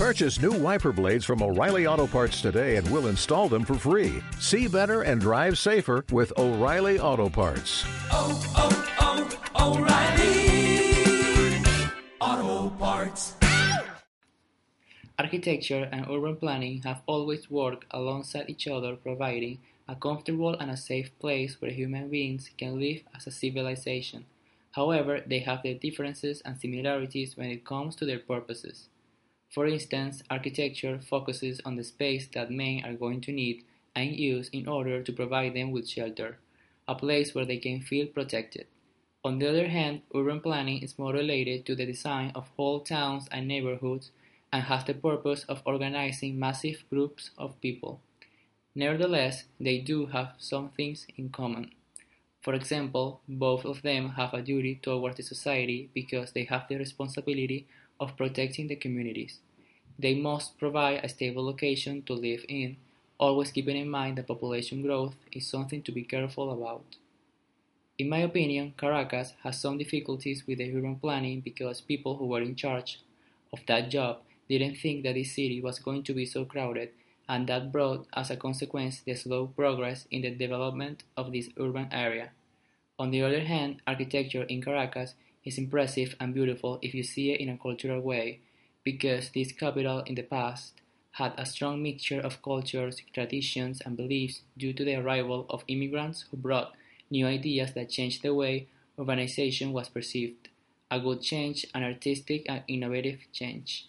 Purchase new wiper blades from O'Reilly Auto Parts today and we'll install them for free. See better and drive safer with O'Reilly Auto Parts. Oh, oh, oh, O'Reilly Auto Parts. Architecture and urban planning have always worked alongside each other, providing a comfortable and a safe place where human beings can live as a civilization. However, they have their differences and similarities when it comes to their purposes. For instance, architecture focuses on the space that men are going to need and use in order to provide them with shelter, a place where they can feel protected. On the other hand, urban planning is more related to the design of whole towns and neighborhoods and has the purpose of organizing massive groups of people. Nevertheless, they do have some things in common. For example, both of them have a duty towards the society because they have the responsibility of protecting the communities. They must provide a stable location to live in, always keeping in mind that population growth is something to be careful about. In my opinion, Caracas has some difficulties with the urban planning because people who were in charge of that job didn't think that this city was going to be so crowded, and that brought as a consequence the slow progress in the development of this urban area. On the other hand, architecture in Caracas is impressive and beautiful if you see it in a cultural way, because this capital in the past had a strong mixture of cultures, traditions, and beliefs due to the arrival of immigrants who brought new ideas that changed the way urbanization was perceived, a good change, an artistic and innovative change.